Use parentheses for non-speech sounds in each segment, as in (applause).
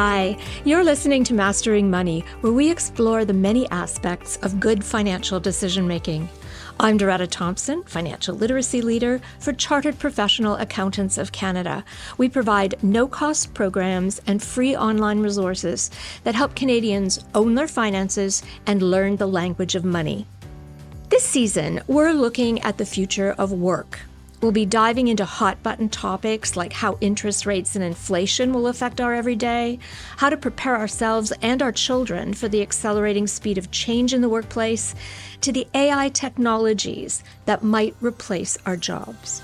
Hi, you're listening to Mastering Money, where we explore the many aspects of good financial decision making. I'm Doretta Thompson, financial literacy leader for Chartered Professional Accountants of Canada. We provide no cost programs and free online resources that help Canadians own their finances and learn the language of money. This season, we're looking at the future of work. We'll be diving into hot button topics like how interest rates and inflation will affect our everyday, how to prepare ourselves and our children for the accelerating speed of change in the workplace, to the AI technologies that might replace our jobs.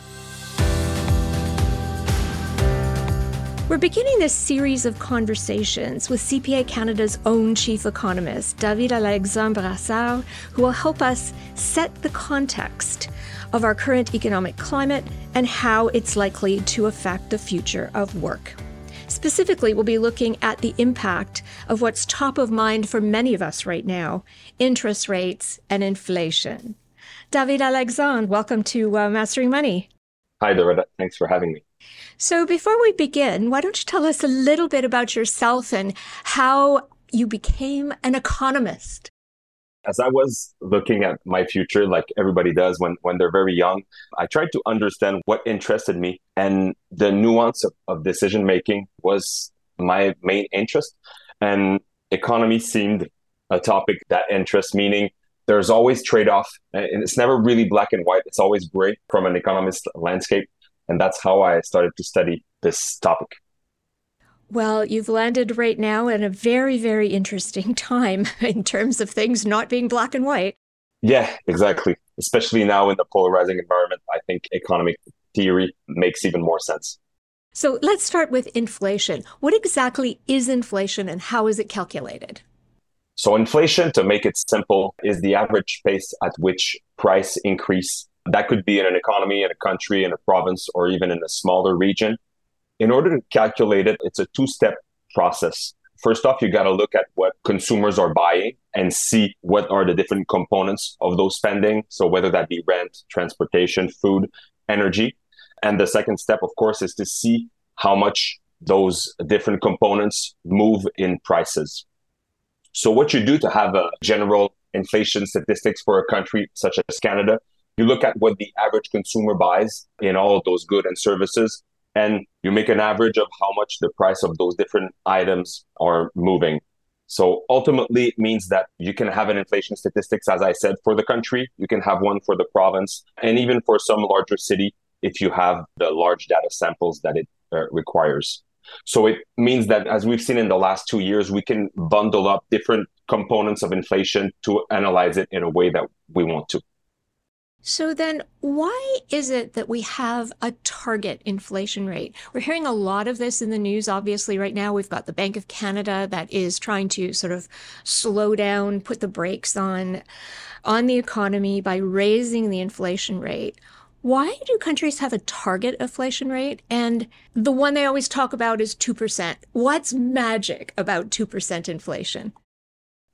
We're beginning this series of conversations with CPA Canada's own chief economist, David Alexandre Brassard, who will help us set the context of our current economic climate and how it's likely to affect the future of work. Specifically, we'll be looking at the impact of what's top of mind for many of us right now interest rates and inflation. David Alexandre, welcome to uh, Mastering Money. Hi, Doretta. Thanks for having me. So, before we begin, why don't you tell us a little bit about yourself and how you became an economist? As I was looking at my future, like everybody does when, when they're very young, I tried to understand what interested me. And the nuance of, of decision making was my main interest. And economy seemed a topic that interests, meaning there's always trade off. And it's never really black and white, it's always gray from an economist landscape. And that's how I started to study this topic. Well, you've landed right now in a very, very interesting (laughs) time in terms of things not being black and white. Yeah, exactly. Especially now in the polarizing environment, I think economic theory makes even more sense. So let's start with inflation. What exactly is inflation and how is it calculated? So, inflation, to make it simple, is the average pace at which price increase. That could be in an economy, in a country, in a province, or even in a smaller region in order to calculate it, it's a two step process. First off, you got to look at what consumers are buying and see what are the different components of those spending. So, whether that be rent, transportation, food, energy. And the second step, of course, is to see how much those different components move in prices. So, what you do to have a general inflation statistics for a country such as Canada, you look at what the average consumer buys in all of those goods and services and you make an average of how much the price of those different items are moving. So ultimately, it means that you can have an inflation statistics, as I said, for the country. You can have one for the province, and even for some larger city if you have the large data samples that it uh, requires. So it means that, as we've seen in the last two years, we can bundle up different components of inflation to analyze it in a way that we want to. So then why is it that we have a target inflation rate? We're hearing a lot of this in the news obviously right now. We've got the Bank of Canada that is trying to sort of slow down, put the brakes on on the economy by raising the inflation rate. Why do countries have a target inflation rate? And the one they always talk about is 2%. What's magic about 2% inflation?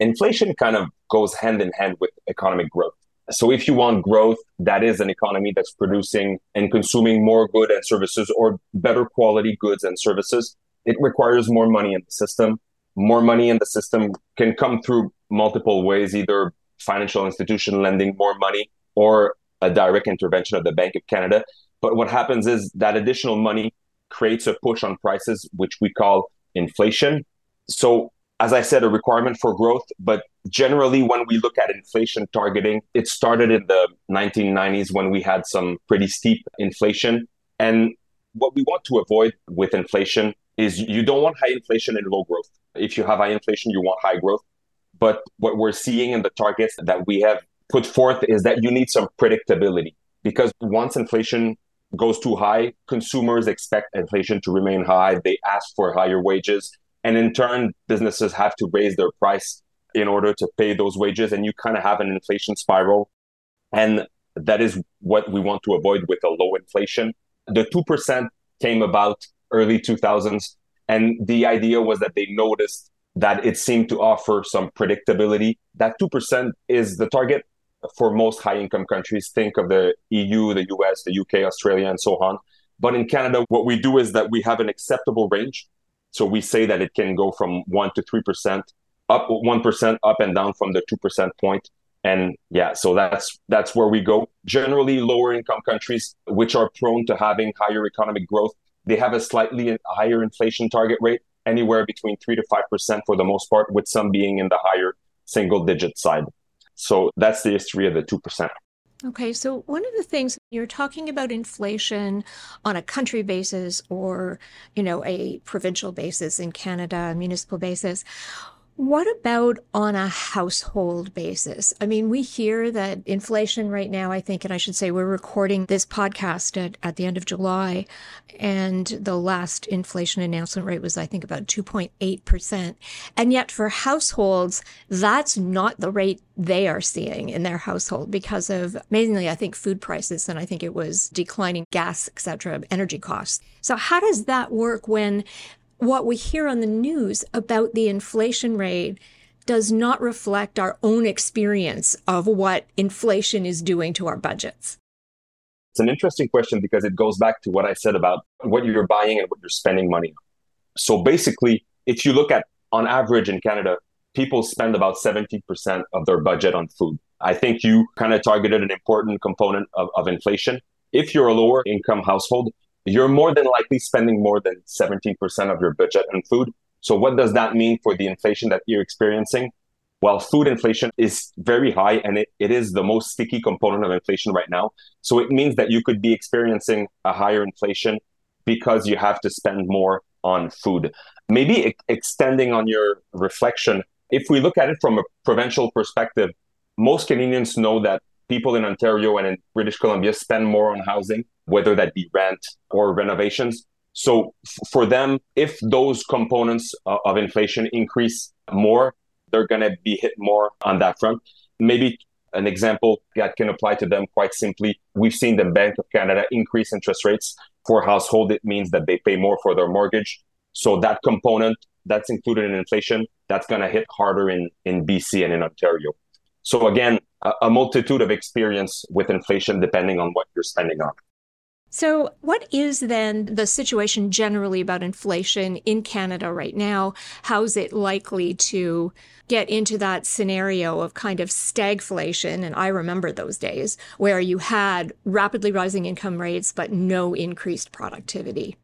Inflation kind of goes hand in hand with economic growth. So if you want growth, that is an economy that's producing and consuming more goods and services or better quality goods and services. It requires more money in the system. More money in the system can come through multiple ways, either financial institution lending more money or a direct intervention of the Bank of Canada. But what happens is that additional money creates a push on prices, which we call inflation. So as I said, a requirement for growth. But generally, when we look at inflation targeting, it started in the 1990s when we had some pretty steep inflation. And what we want to avoid with inflation is you don't want high inflation and low growth. If you have high inflation, you want high growth. But what we're seeing in the targets that we have put forth is that you need some predictability because once inflation goes too high, consumers expect inflation to remain high. They ask for higher wages. And in turn, businesses have to raise their price in order to pay those wages. And you kind of have an inflation spiral. And that is what we want to avoid with a low inflation. The 2% came about early 2000s. And the idea was that they noticed that it seemed to offer some predictability. That 2% is the target for most high income countries. Think of the EU, the US, the UK, Australia, and so on. But in Canada, what we do is that we have an acceptable range So we say that it can go from 1 to 3%, up 1% up and down from the 2% point. And yeah, so that's that's where we go. Generally lower income countries which are prone to having higher economic growth, they have a slightly higher inflation target rate, anywhere between 3 to 5% for the most part with some being in the higher single digit side. So that's the history of the 2%. Okay, so one of the things you're talking about inflation on a country basis or, you know, a provincial basis in Canada, a municipal basis. What about on a household basis? I mean, we hear that inflation right now, I think, and I should say we're recording this podcast at, at the end of July, and the last inflation announcement rate was, I think, about 2.8%. And yet for households, that's not the rate they are seeing in their household because of amazingly, I think, food prices, and I think it was declining gas, etc., energy costs. So how does that work when what we hear on the news about the inflation rate does not reflect our own experience of what inflation is doing to our budgets? It's an interesting question because it goes back to what I said about what you're buying and what you're spending money on. So basically, if you look at on average in Canada, people spend about 70% of their budget on food. I think you kind of targeted an important component of, of inflation. If you're a lower income household, you're more than likely spending more than 17% of your budget on food. So, what does that mean for the inflation that you're experiencing? Well, food inflation is very high and it, it is the most sticky component of inflation right now. So, it means that you could be experiencing a higher inflation because you have to spend more on food. Maybe e- extending on your reflection, if we look at it from a provincial perspective, most Canadians know that people in Ontario and in British Columbia spend more on housing whether that be rent or renovations. So f- for them, if those components uh, of inflation increase more, they're going to be hit more on that front. Maybe an example that can apply to them quite simply. We've seen the Bank of Canada increase interest rates for household. It means that they pay more for their mortgage. So that component that's included in inflation, that's going to hit harder in, in BC and in Ontario. So again, a, a multitude of experience with inflation depending on what you're spending on. So, what is then the situation generally about inflation in Canada right now? How's it likely to get into that scenario of kind of stagflation? And I remember those days where you had rapidly rising income rates, but no increased productivity.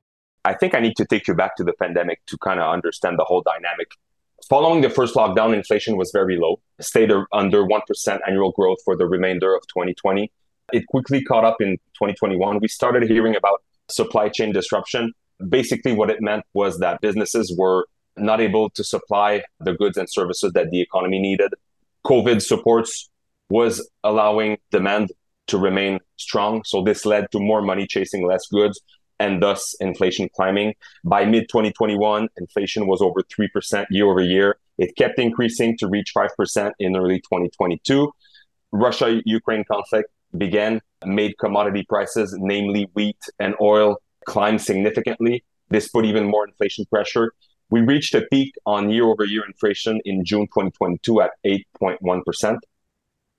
I think I need to take you back to the pandemic to kind of understand the whole dynamic. Following the first lockdown, inflation was very low, stayed under 1% annual growth for the remainder of 2020 it quickly caught up in 2021. We started hearing about supply chain disruption. Basically, what it meant was that businesses were not able to supply the goods and services that the economy needed. COVID supports was allowing demand to remain strong. So this led to more money chasing less goods and thus inflation climbing. By mid 2021, inflation was over 3% year over year. It kept increasing to reach 5% in early 2022. Russia Ukraine conflict began made commodity prices, namely wheat and oil, climb significantly. This put even more inflation pressure. We reached a peak on year over year inflation in June 2022 at 8.1%.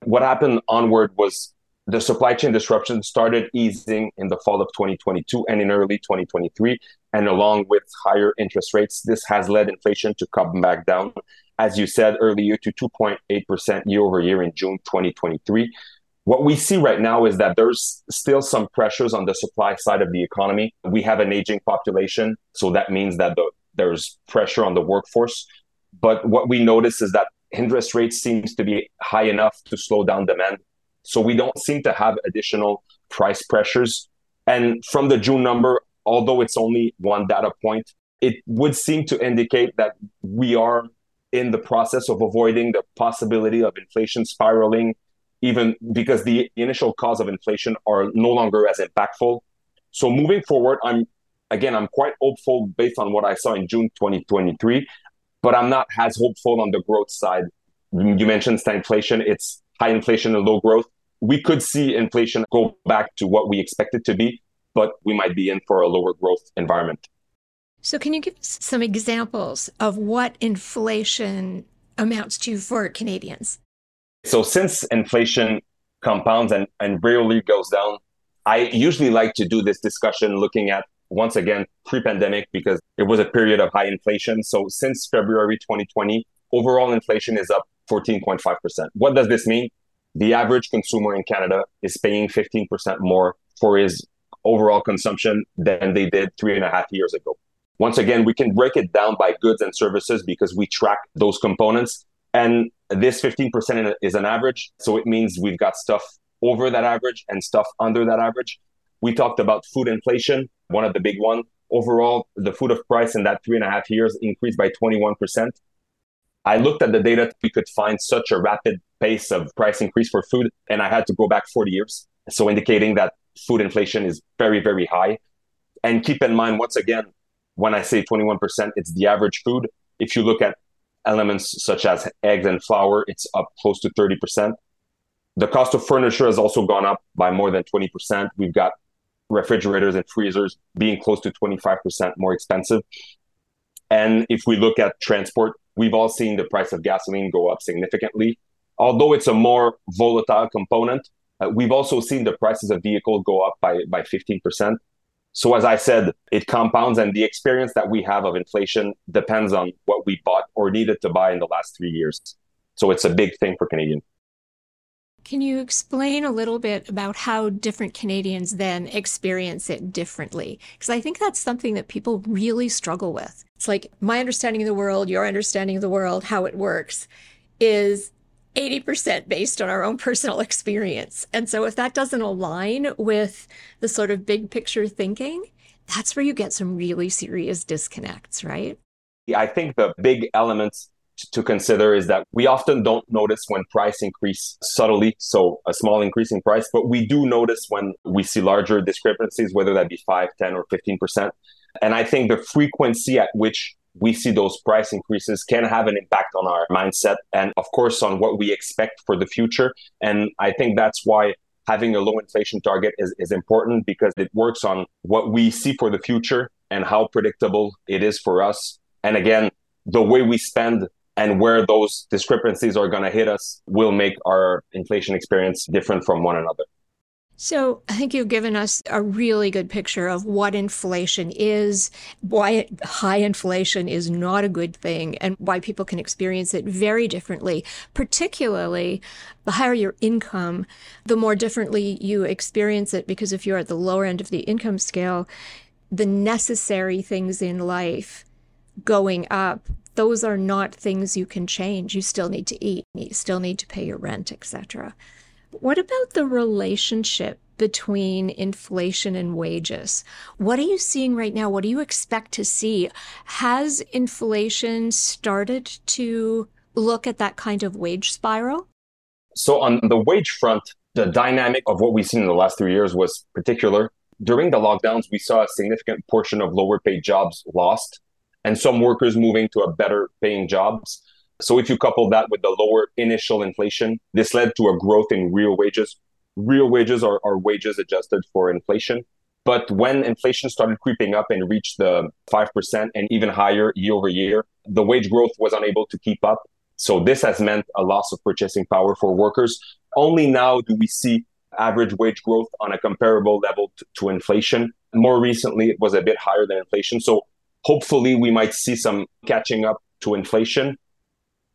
What happened onward was the supply chain disruption started easing in the fall of 2022 and in early 2023. And along with higher interest rates, this has led inflation to come back down, as you said earlier, to 2.8% year over year in June 2023. What we see right now is that there's still some pressures on the supply side of the economy. We have an aging population, so that means that the, there's pressure on the workforce. But what we notice is that interest rates seems to be high enough to slow down demand. So we don't seem to have additional price pressures. And from the June number, although it's only one data point, it would seem to indicate that we are in the process of avoiding the possibility of inflation spiraling even because the initial cause of inflation are no longer as impactful. So moving forward, I'm again I'm quite hopeful based on what I saw in June 2023, but I'm not as hopeful on the growth side. You mentioned stagflation; it's high inflation and low growth. We could see inflation go back to what we expect it to be, but we might be in for a lower growth environment. So, can you give us some examples of what inflation amounts to for Canadians? So since inflation compounds and, and rarely goes down, I usually like to do this discussion looking at once again pre-pandemic because it was a period of high inflation. So since February 2020, overall inflation is up 14.5%. What does this mean? The average consumer in Canada is paying 15% more for his overall consumption than they did three and a half years ago. Once again, we can break it down by goods and services because we track those components. And this 15% is an average. So it means we've got stuff over that average and stuff under that average. We talked about food inflation, one of the big ones. Overall, the food of price in that three and a half years increased by 21%. I looked at the data, we could find such a rapid pace of price increase for food, and I had to go back 40 years. So indicating that food inflation is very, very high. And keep in mind, once again, when I say 21%, it's the average food. If you look at elements such as eggs and flour, it's up close to 30%. The cost of furniture has also gone up by more than 20%. We've got refrigerators and freezers being close to 25% more expensive. And if we look at transport, we've all seen the price of gasoline go up significantly. Although it's a more volatile component, uh, we've also seen the prices of vehicles go up by, by 15%. So, as I said, it compounds, and the experience that we have of inflation depends on what we bought or needed to buy in the last three years. So, it's a big thing for Canadians. Can you explain a little bit about how different Canadians then experience it differently? Because I think that's something that people really struggle with. It's like my understanding of the world, your understanding of the world, how it works is 80% based on our own personal (laughs) experience. And so if that doesn't align with the sort of big picture thinking, that's where you get some really serious disconnects, right? I think the big elements to consider is that we often don't notice when price increase subtly, so a small increase in price, but we do notice when we see larger discrepancies, whether that be 5, 10, or 15%. And I think the frequency at which we see those price increases can have an impact on our mindset and, of course, on what we expect for the future. And I think that's why having a low inflation target is, is important because it works on what we see for the future and how predictable it is for us. And again, the way we spend and where those discrepancies are going to hit us will make our inflation experience different from one another. So, I think you've given us a really good picture of what inflation is, why high inflation is not a good thing, and why people can experience it very differently. Particularly, the higher your income, the more differently you experience it, because if you're at the lower end of the income scale, the necessary things in life going up those are not things you can change. You still need to eat, you still need to pay your rent, etc. What about the relationship between inflation and wages? What are you seeing right now? What do you expect to see? Has inflation started to look at that kind of wage spiral? So, on the wage front, the dynamic of what we've seen in the last three years was particular. During the lockdowns, we saw a significant portion of lower paid jobs lost and some workers moving to a better paying jobs. So if you couple that with the lower initial inflation, this led to a growth in real wages. Real wages are, are wages adjusted for inflation. But when inflation started creeping up and reached the 5% and even higher year over year, the wage growth was unable to keep up. So this has meant a loss of purchasing power for workers. Only now do we see average wage growth on a comparable level to, to inflation. More recently, it was a bit higher than inflation. So hopefully we might see some catching up to inflation.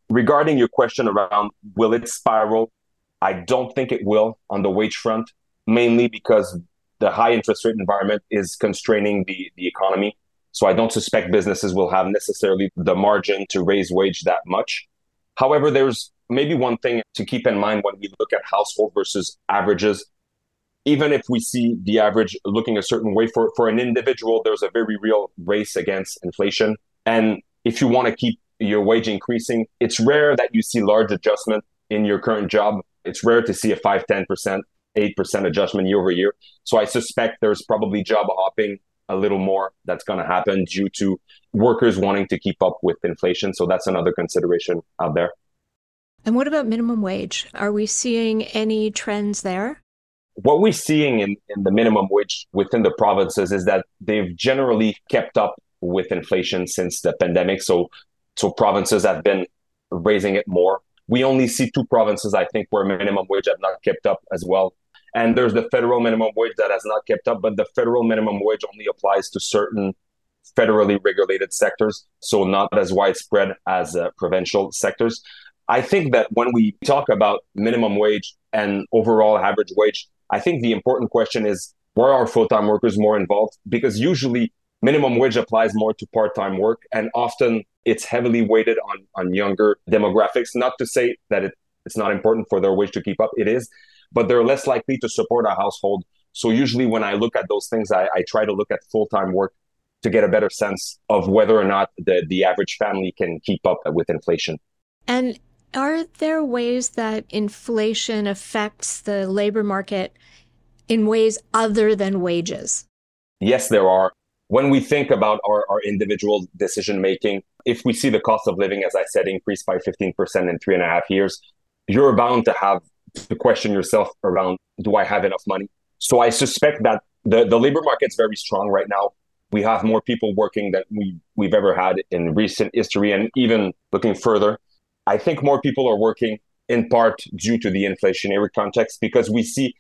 Regarding your question around will it spiral, I don't think it will on the wage front, mainly because the high interest rate environment is constraining the, the economy. So I don't suspect businesses will have necessarily the margin to raise wage that much. However, there's maybe one thing to keep in mind when we look at household versus averages even if we see the average looking a certain way for, for an individual, there's a very real race against inflation. And if you want to keep your wage increasing, it's rare that you see large adjustment in your current job. It's rare to see a 5, 10%, 8% adjustment year over year. So I suspect there's probably job hopping a little more that's going to happen due to workers wanting to keep up with inflation. So that's another consideration out there. And what about minimum wage? Are we seeing any trends there? What we're seeing in, in the minimum wage within the provinces is that they've generally kept up with inflation since the pandemic. So, so provinces have been raising it more. We only see two provinces, I think, where minimum wage have not kept up as well. And there's the federal minimum wage that has not kept up, but the federal minimum wage only applies to certain federally regulated sectors, so not as widespread as uh, provincial sectors. I think that when we talk about minimum wage and overall average wage, I think the important question is where are full time workers more involved? Because usually minimum wage applies more to part time work, and often it's heavily weighted on, on younger demographics. Not to say that it, it's not important for their wage to keep up, it is, but they're less likely to support a household. So usually when I look at those things, I, I try to look at full time work to get a better sense of whether or not the, the average family can keep up with inflation. And are there ways that inflation affects the labor market in ways other than wages? Yes, there are. When we think about our, our individual decision making, if we see the cost of living, as I said, increase by 15% in three and a half years, you're bound to have to question yourself around do I have enough money? So I suspect that the, the labor market's very strong right now. We have more people working than we, we've ever had in recent history. And even looking further, I think more people are working in part due to the inflationary context because we see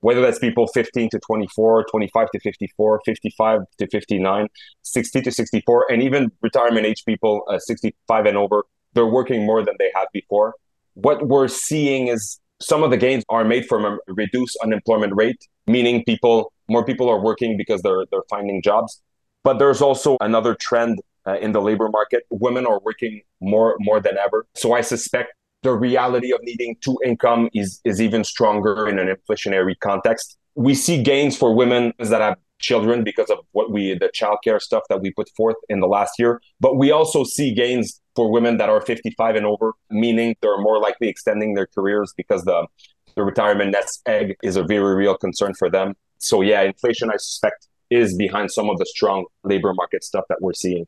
whether that's people 15 to 24, 25 to 54, 55 to 59, 60 to 64, and even retirement age people, uh, 65 and over, they're working more than they have before. What we're seeing is some of the gains are made from a reduced unemployment rate, meaning people, more people are working because they're they're finding jobs. But there's also another trend uh, in the labor market. Women are working more more than ever. So I suspect the reality of needing two income is is even stronger in an inflationary context. We see gains for women that have children because of what we the childcare stuff that we put forth in the last year, but we also see gains for women that are 55 and over, meaning they're more likely extending their careers because the the retirement nest egg is a very real concern for them. So yeah, inflation I suspect is behind some of the strong labor market stuff that we're seeing.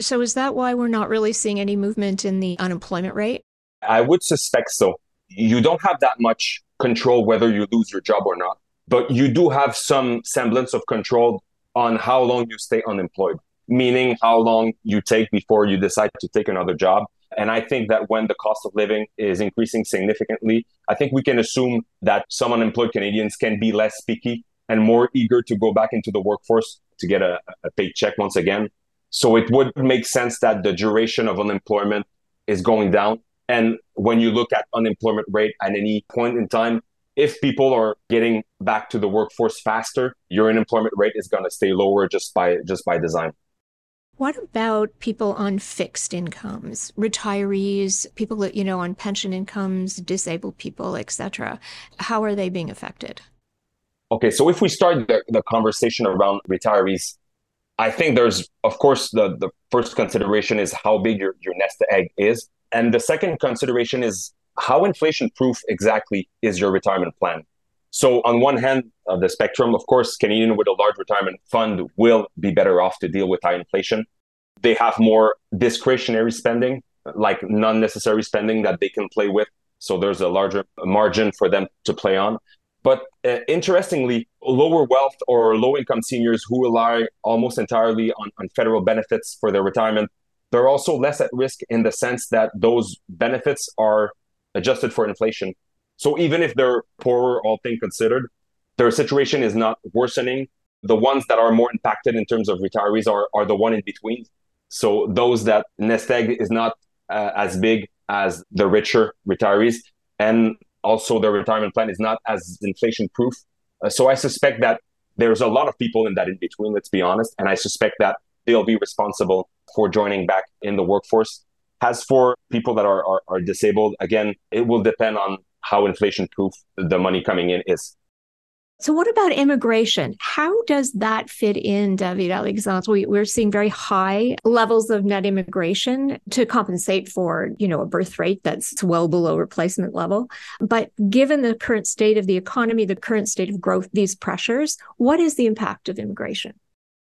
So is that why we're not really seeing any movement in the unemployment rate? I would suspect so. You don't have that much control whether you lose your job or not, but you do have some semblance of control on how long you stay unemployed, meaning how long you take before you decide to take another job. And I think that when the cost of living is increasing significantly, I think we can assume that some unemployed Canadians can be less picky and more eager to go back into the workforce to get a, a paycheck once again. So it would make sense that the duration of unemployment is going down and when you look at unemployment rate at any point in time, if people are getting back to the workforce faster, your unemployment rate is going to stay lower just by just by design. What about people on fixed incomes, retirees, people that you know on pension incomes, disabled people, etc.? How are they being affected? Okay, so if we start the, the conversation around retirees, I think there's of course the, the first consideration is how big your, your nest egg is. And the second consideration is how inflation proof exactly is your retirement plan? So, on one hand of the spectrum, of course, Canadian with a large retirement fund will be better off to deal with high inflation. They have more discretionary spending, like non necessary spending that they can play with. So, there's a larger margin for them to play on. But uh, interestingly, lower wealth or low income seniors who rely almost entirely on, on federal benefits for their retirement they're also less at risk in the sense that those benefits are adjusted for inflation. So even if they're poorer, all things considered, their situation is not worsening. The ones that are more impacted in terms of retirees are, are the one in between. So those that nest egg is not uh, as big as the richer retirees, and also their retirement plan is not as inflation proof. Uh, so I suspect that there's a lot of people in that in between. Let's be honest, and I suspect that they'll be responsible for joining back in the workforce. As for people that are, are, are disabled, again, it will depend on how inflation proof the money coming in is. So, what about immigration? How does that fit in, David Alexandre? We, we're seeing very high levels of net immigration to compensate for, you know, a birth rate that's well below replacement level. But given the current state of the economy, the current state of growth, these pressures, what is the impact of immigration?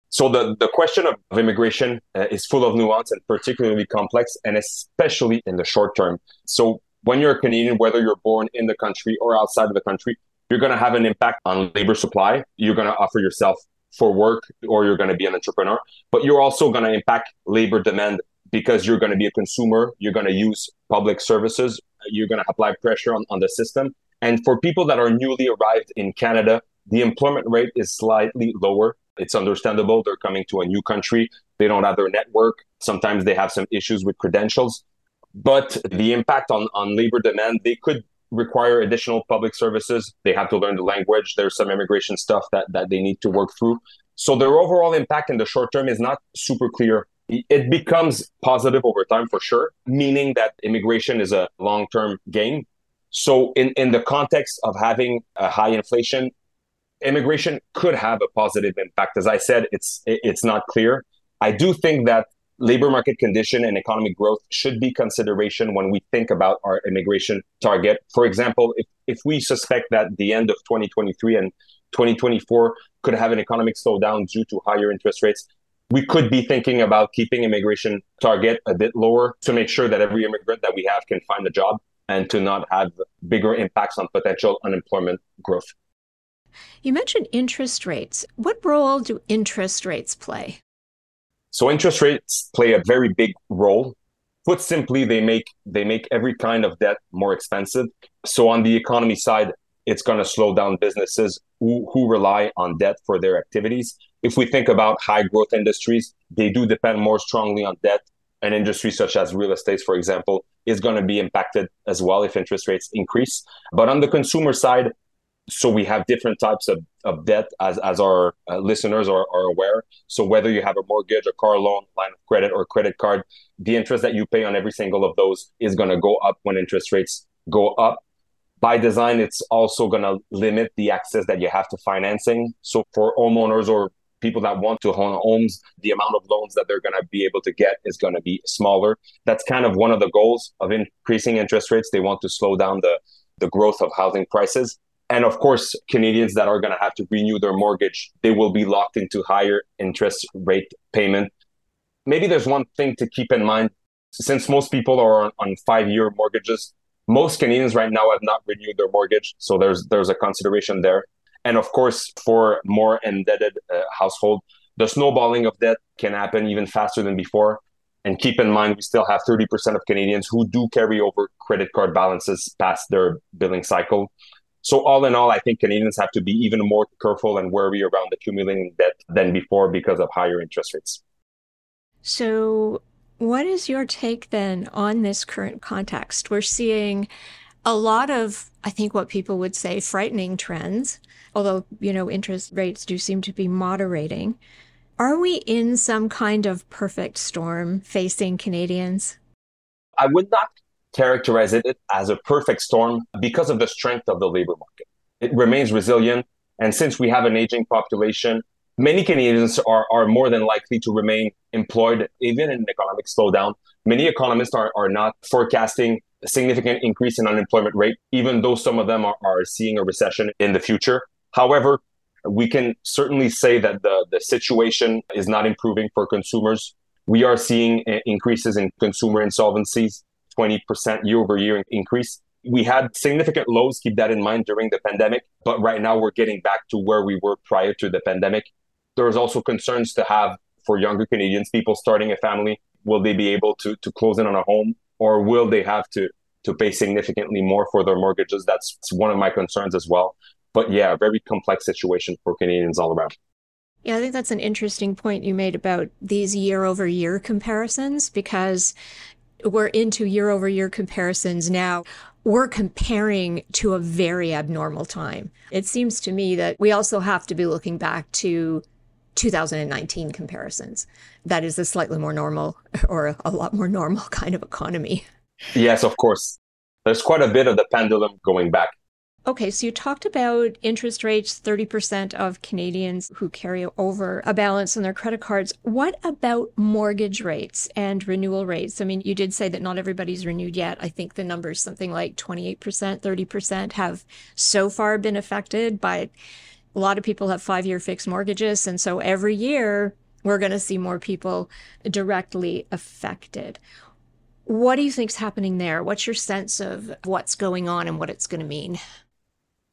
So the, the question of, of immigration uh, is full of nuance and particularly complex, and especially in the short term. So when you're a Canadian, whether you're born in the country or outside of the country, you're going to have an impact on labor supply. You're going to offer yourself for work or you're going to be an entrepreneur, but you're also going to impact labor demand because you're going to be a consumer. You're going to use public services. You're going to apply pressure on, on the system. And for people that are newly arrived in Canada, the employment rate is slightly lower. It's understandable. They're coming to a new country. They don't have their network. Sometimes they have some issues with credentials. But the impact on, on labor demand, they could require additional public services. They have to learn the language. There's some immigration stuff that, that they need to work through. So their overall impact in the short term is not super clear. It becomes positive over time for sure, meaning that immigration is a long term gain. So in, in the context of having a high inflation, immigration could have a positive impact. As I said, it's it's not clear. I do think that labor market condition and economic growth should be consideration when we think about our immigration target. For example, if, if we suspect that the end of 2023 and 2024 could have an economic slowdown due to higher interest rates, we could be thinking about keeping immigration target a bit lower to make sure that every immigrant that we have can find a job and to not have bigger impacts on potential unemployment growth. You mentioned interest rates. What role do interest rates play? So interest rates play a very big role. Put simply, they make they make every kind of debt more expensive. So on the economy side, it's going to slow down businesses who, who rely on debt for their activities. If we think about high growth industries, they do depend more strongly on debt. An industry such as real estate, for example, is going to be impacted as well if interest rates increase. But on the consumer side, so we have different types of, of debt as, as our uh, listeners are, are aware. So whether you have a mortgage a car loan line of credit or credit card the interest that you pay on every single of those is going to go up when interest rates go up. By design it's also going to limit the access that you have to financing. So for homeowners or people that want to own homes the amount of loans that they're going to be able to get is going to be smaller. That's kind of one of the goals of increasing interest rates. They want to slow down the the growth of housing prices and of course, Canadians that are going to have to renew their mortgage, they will be locked into higher interest rate payment. Maybe there's one thing to keep in mind. Since most people are on, on five year mortgages, most Canadians right now have not renewed their mortgage. So there's there's a consideration there. And of course, for more indebted uh, household, the snowballing of debt can happen even faster than before. And keep in mind, we still have 30% of Canadians who do carry over credit card balances past their billing cycle. So all in all, I think Canadians have to be even more careful and wary around accumulating debt than before because of higher interest rates. So what is your take then on this current context? We're seeing a lot of, I think, what people would say frightening trends, although, you know, interest rates do seem to be moderating. Are we in some kind of perfect storm facing Canadians? I would not characterize it as a perfect storm because of the strength of the labor market. It remains resilient. And since we have an aging population, many Canadians are, are more than likely to remain employed even in an economic slowdown. Many economists are, are not forecasting a significant increase in unemployment rate, even though some of them are, are seeing a recession in the future. However, we can certainly say that the, the situation is not improving for consumers. We are seeing uh, increases in consumer insolvencies. 20% year over year increase. We had significant lows, keep that in mind, during the pandemic, but right now we're getting back to where we were prior to the pandemic. There's also concerns to have for younger Canadians, people starting a family. Will they be able to, to close in on a home or will they have to, to pay significantly more for their mortgages? That's one of my concerns as well. But yeah, very complex situation for Canadians all around. Yeah, I think that's an interesting point you made about these year over year comparisons because we're into year over year comparisons now. We're comparing to a very abnormal time. It seems to me that we also have to be looking back to 2019 comparisons. That is a slightly more normal (laughs) or a lot more normal (laughs) kind of economy. Yes, of course. There's quite a bit of the pendulum going back. Okay, so you talked about interest rates, 30% of Canadians who carry over a balance on their credit cards. What about mortgage rates and renewal rates? I mean, you did say that not everybody's renewed yet. I think the number is something like 28%, 30% have so far been affected by a lot of people have five year fixed mortgages. And so every year we're going to see more people directly affected. What do you think's happening there? What's your sense of what's going on and what it's going to mean?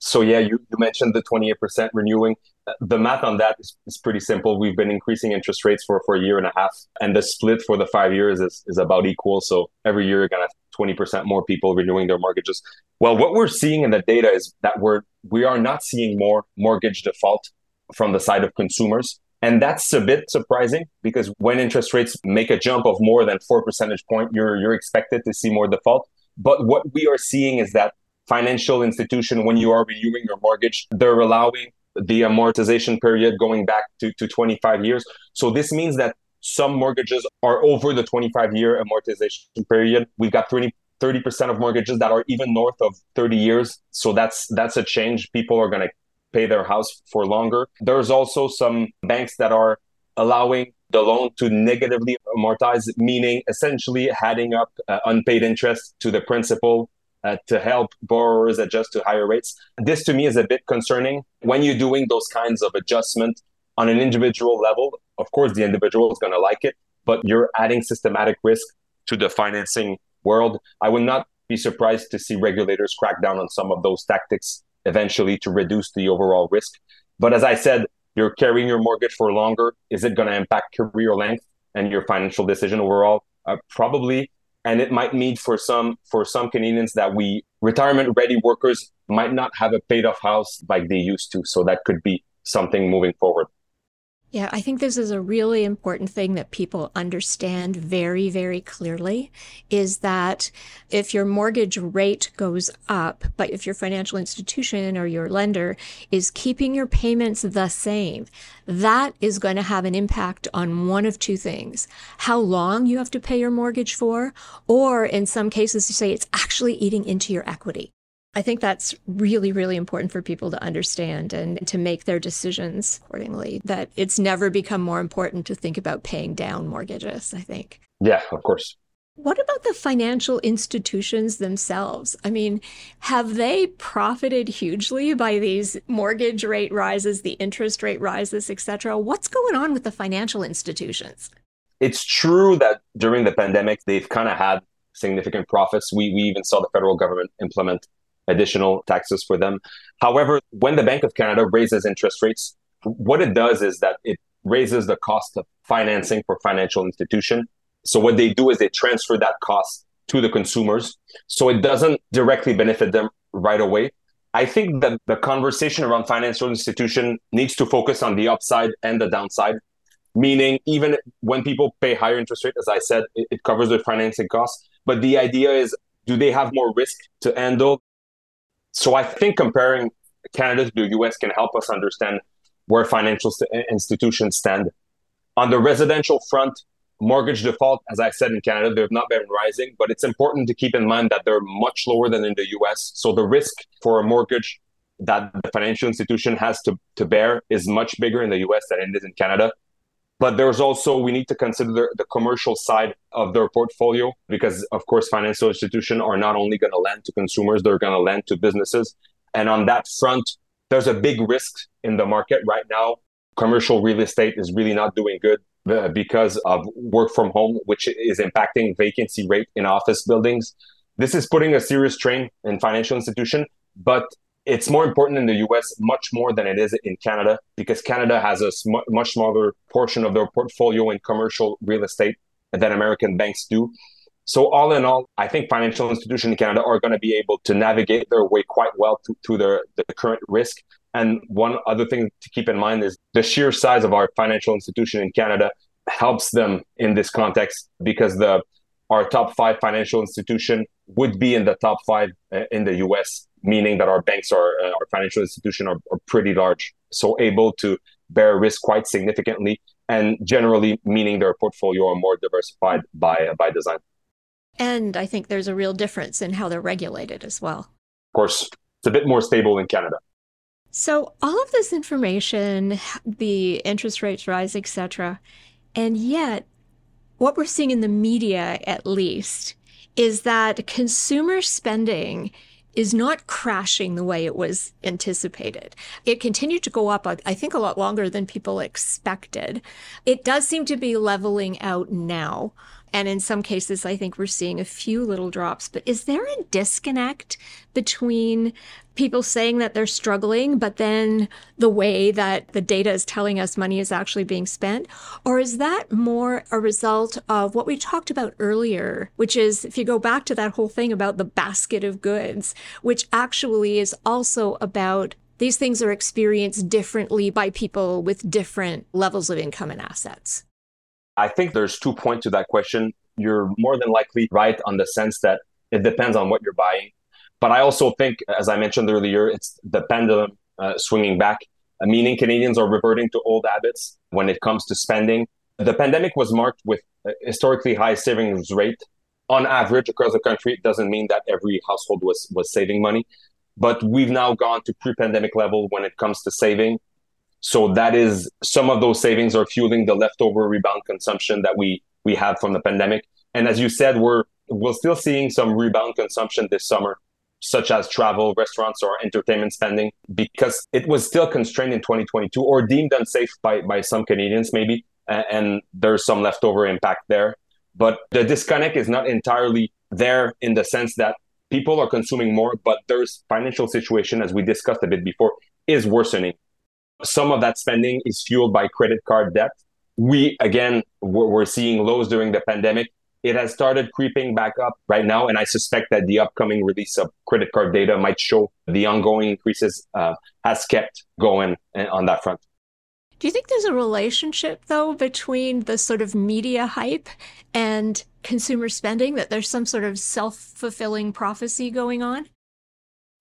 So yeah, you, you mentioned the 28% renewing. The math on that is, is pretty simple. We've been increasing interest rates for, for a year and a half, and the split for the five years is, is about equal. So every year you're gonna have 20% more people renewing their mortgages. Well, what we're seeing in the data is that we're we are not seeing more mortgage default from the side of consumers. And that's a bit surprising because when interest rates make a jump of more than four percentage point, you're you're expected to see more default. But what we are seeing is that financial institution, when you are renewing your mortgage, they're allowing the amortization period going back to, to 25 years. So this means that some mortgages are over the 25 year amortization period. We've got 30, 30% of mortgages that are even north of 30 years. So that's that's a change. People are going to pay their house for longer. There's also some banks that are allowing the loan to negatively amortize, meaning essentially adding up uh, unpaid interest to the principal uh, to help borrowers adjust to higher rates. This to me is a bit concerning. When you're doing those kinds of adjustment on an individual level, of course, the individual is going to like it, but you're adding systematic risk to the financing world. I would not be surprised to see regulators crack down on some of those tactics eventually to reduce the overall risk. But as I said, you're carrying your mortgage for longer. Is it going to impact career length and your financial decision overall? Uh, probably. And it might mean for some for some Canadians that we retirement ready workers might not have a paid off house like they used to. So that could be something moving forward. Yeah, I think this is a really important thing that people understand very, very clearly is that if your mortgage rate goes up, but if your financial institution or your lender is keeping your payments the same, that is going to have an impact on one of two things how long you have to pay your mortgage for, or in some cases, you say it's actually eating into your equity. I think that's really, really important for people to understand and to make their decisions accordingly. That it's never become more important to think about paying down mortgages, I think. Yeah, of course. What about the financial institutions themselves? I mean, have they profited hugely by these mortgage rate rises, the interest rate rises, etc.? What's going on with the financial institutions? It's true that during the pandemic, they've kind of had significant profits. We, we even saw the federal government implement additional taxes for them. However, when the Bank of Canada raises interest rates, what it does is that it raises the cost of financing for financial institution. So what they do is they transfer that cost to the consumers. So it doesn't directly benefit them right away. I think that the conversation around financial institution needs to focus on the upside and the downside. Meaning, even when people pay higher interest rate, as I said, it, it covers their financing costs. But the idea is, do they have more risk to handle so I think comparing Canada to the US can help us understand where financial st- institutions stand. On the residential front, mortgage default, as I said in Canada, they've not been rising, but it's important to keep in mind that they're much lower than in the US. So the risk for a mortgage that the financial institution has to, to bear is much bigger in the US than it is in Canada. But there's also, we need to consider the commercial side of their portfolio because, of course, financial institutions are not only going to lend to consumers, they're going to lend to businesses. And on that front, there's a big risk in the market right now. Commercial real estate is really not doing good uh, because of work from home, which is impacting vacancy rate in office buildings. This is putting a serious strain in financial institution, but it's more important in the US much more than it is in Canada because Canada has a sm- much smaller portion of their portfolio in commercial real estate than American banks do. So all in all, I think financial institutions in Canada are going to be able to navigate their way quite well through, the, the current risk. And one other thing to keep in mind is the sheer size of our financial institution in Canada helps them in this context because the our top five financial institution would be in the top five uh, in the US meaning that our banks are uh, our financial institution are, are pretty large, so able to bear risk quite significantly, and generally meaning their portfolio are more diversified by by design. And I think there's a real difference in how they're regulated as well. Of course, it's a bit more stable in Canada. So all of this information, the interest rates rise, etc., and yet what we're seeing in the media, at least, is that consumer spending is not crashing the way it was anticipated. It continued to go up, I think, a lot longer than people expected. It does seem to be leveling out now. And in some cases, I think we're seeing a few little drops. But is there a disconnect between people saying that they're struggling, but then the way that the data is telling us money is actually being spent? Or is that more a result of what we talked about earlier, which is if you go back to that whole thing about the basket of goods, which actually is also about these things are experienced differently by people with different levels of income and assets? I think there's two points to that question. You're more than likely right on the sense that it depends on what you're buying. But I also think, as I mentioned earlier, it's the pendulum uh, swinging back, meaning Canadians are reverting to old habits when it comes to spending. The pandemic was marked with historically high savings rate. On average, across the country, it doesn't mean that every household was, was saving money, but we've now gone to pre-pandemic level when it comes to saving. So that is some of those savings are fueling the leftover rebound consumption that we we had from the pandemic. And as you said, we're we're still seeing some rebound consumption this summer, such as travel, restaurants, or entertainment spending, because it was still constrained in 2022 or deemed unsafe by by some Canadians, maybe. And there's some leftover impact there. But the disconnect is not entirely there in the sense that people are consuming more, but their financial situation, as we discussed a bit before, is worsening. Some of that spending is fueled by credit card debt. We, again, we're seeing lows during the pandemic. It has started creeping back up right now, and I suspect that the upcoming release of credit card data might show the ongoing increases uh, has kept going uh, on that front. Do you think there's a relationship, though, between the sort of media hype and consumer spending, that there's some sort of self fulfilling prophecy going on?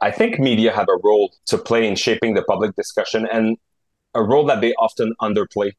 I think media have a role to play in shaping the public discussion and a role that they often underplay.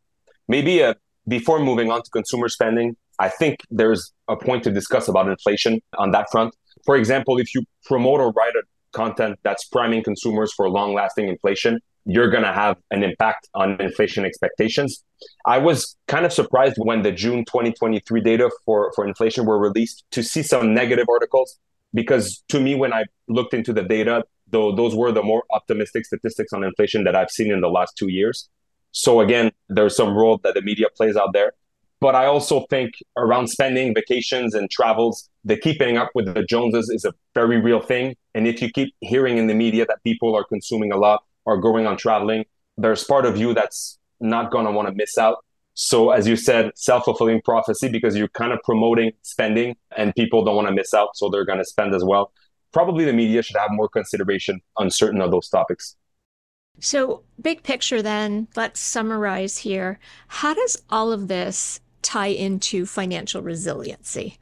Maybe uh, before moving on to consumer spending, I think there's a point to discuss about inflation on that front. For example, if you promote or write a content that's priming consumers for long lasting inflation, you're going to have an impact on inflation expectations. I was kind of surprised when the June 2023 data for, for inflation were released to see some negative articles because to me, when I looked into the data, though those were the more optimistic statistics on inflation that I've seen in the last two years. So again, there's some role that the media plays out there. But I also think around spending, vacations, and travels, the keeping up with the Joneses is a very real thing. And if you keep hearing in the media that people are consuming a lot, are going on traveling, there's part of you that's not going to want to miss out. So, as you said, self fulfilling prophecy because you're kind of promoting spending and people don't want to miss out. So, they're going to spend as well. Probably the media should have more consideration on certain of those topics. So, big picture then, let's summarize here. How does all of this tie into financial resiliency?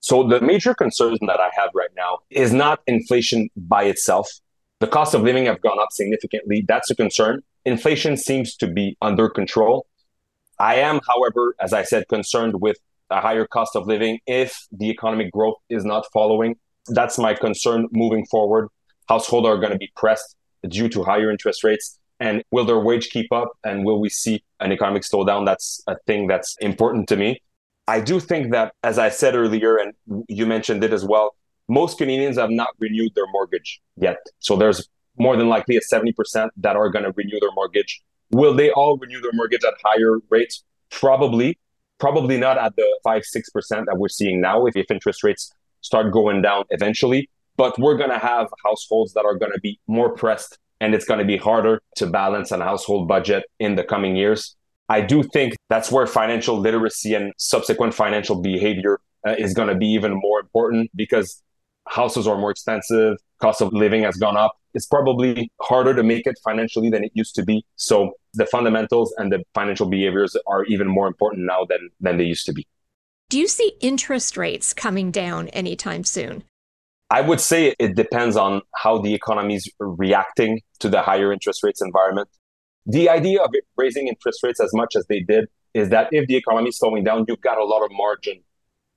So, the major concern that I have right now is not inflation by itself. The cost of living have gone up significantly. That's a concern. Inflation seems to be under control. I am, however, as I said, concerned with a higher cost of living if the economic growth is not following. That's my concern moving forward. Households are going to be pressed due to higher interest rates. And will their wage keep up? And will we see an economic slowdown? That's a thing that's important to me. I do think that, as I said earlier, and you mentioned it as well, most Canadians have not renewed their mortgage yet. So there's more than likely a 70% that are going to renew their mortgage. Will they all renew their mortgage at higher rates? Probably. Probably not at the 5 6% that we're seeing now if, if interest rates start going down eventually. But we're going to have households that are going to be more pressed and it's going to be harder to balance an household budget in the coming years. I do think that's where financial literacy and subsequent financial behavior uh, is going to be even more important because houses are more expensive, cost of living has gone up. It's probably harder to make it financially than it used to be. So the fundamentals and the financial behaviors are even more important now than than they used to be. Do you see interest rates coming down anytime soon? I would say it depends on how the economy is reacting to the higher interest rates environment. The idea of raising interest rates as much as they did is that if the economy is slowing down, you've got a lot of margin,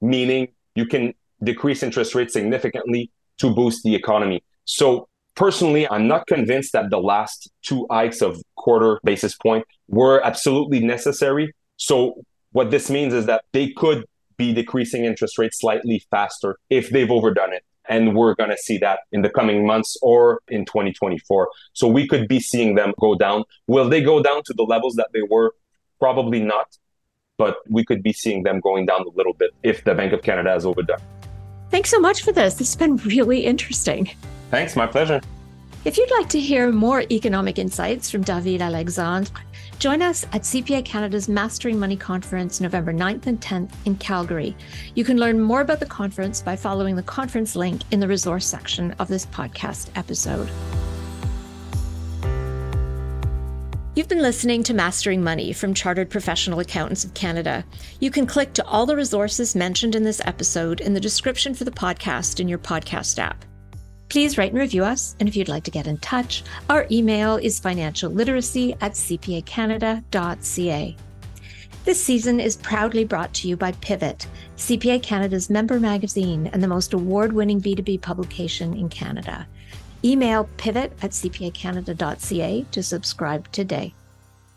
meaning you can decrease interest rates significantly to boost the economy. So personally, I'm not convinced that the last two hikes of quarter basis point were absolutely necessary. So what this means is that they could be decreasing interest rates slightly faster if they've overdone it. And we're going to see that in the coming months or in 2024. So we could be seeing them go down. Will they go down to the levels that they were? Probably not. but we could be seeing them going down a little bit if the Bank of Canada has overdone. Thanks so much for this. This has been really interesting. Thanks, my pleasure. If you'd like to hear more economic insights from David Alexandre, join us at CPA Canada's Mastering Money Conference November 9th and 10th in Calgary. You can learn more about the conference by following the conference link in the resource section of this podcast episode. You've been listening to Mastering Money from Chartered Professional Accountants of Canada. You can click to all the resources mentioned in this episode in the description for the podcast in your podcast app. Please rate and review us. And if you'd like to get in touch, our email is financialliteracy at cpacanada.ca. This season is proudly brought to you by Pivot, CPA Canada's member magazine and the most award winning B2B publication in Canada. Email pivot at cpacanada.ca to subscribe today.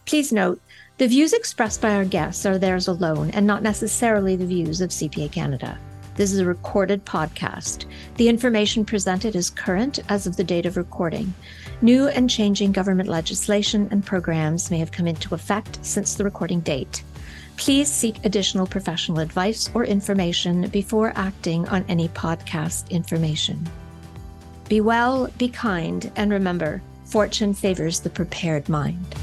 Please note, the views expressed by our guests are theirs alone and not necessarily the views of CPA Canada. This is a recorded podcast. The information presented is current as of the date of recording. New and changing government legislation and programs may have come into effect since the recording date. Please seek additional professional advice or information before acting on any podcast information. Be well, be kind, and remember fortune favors the prepared mind.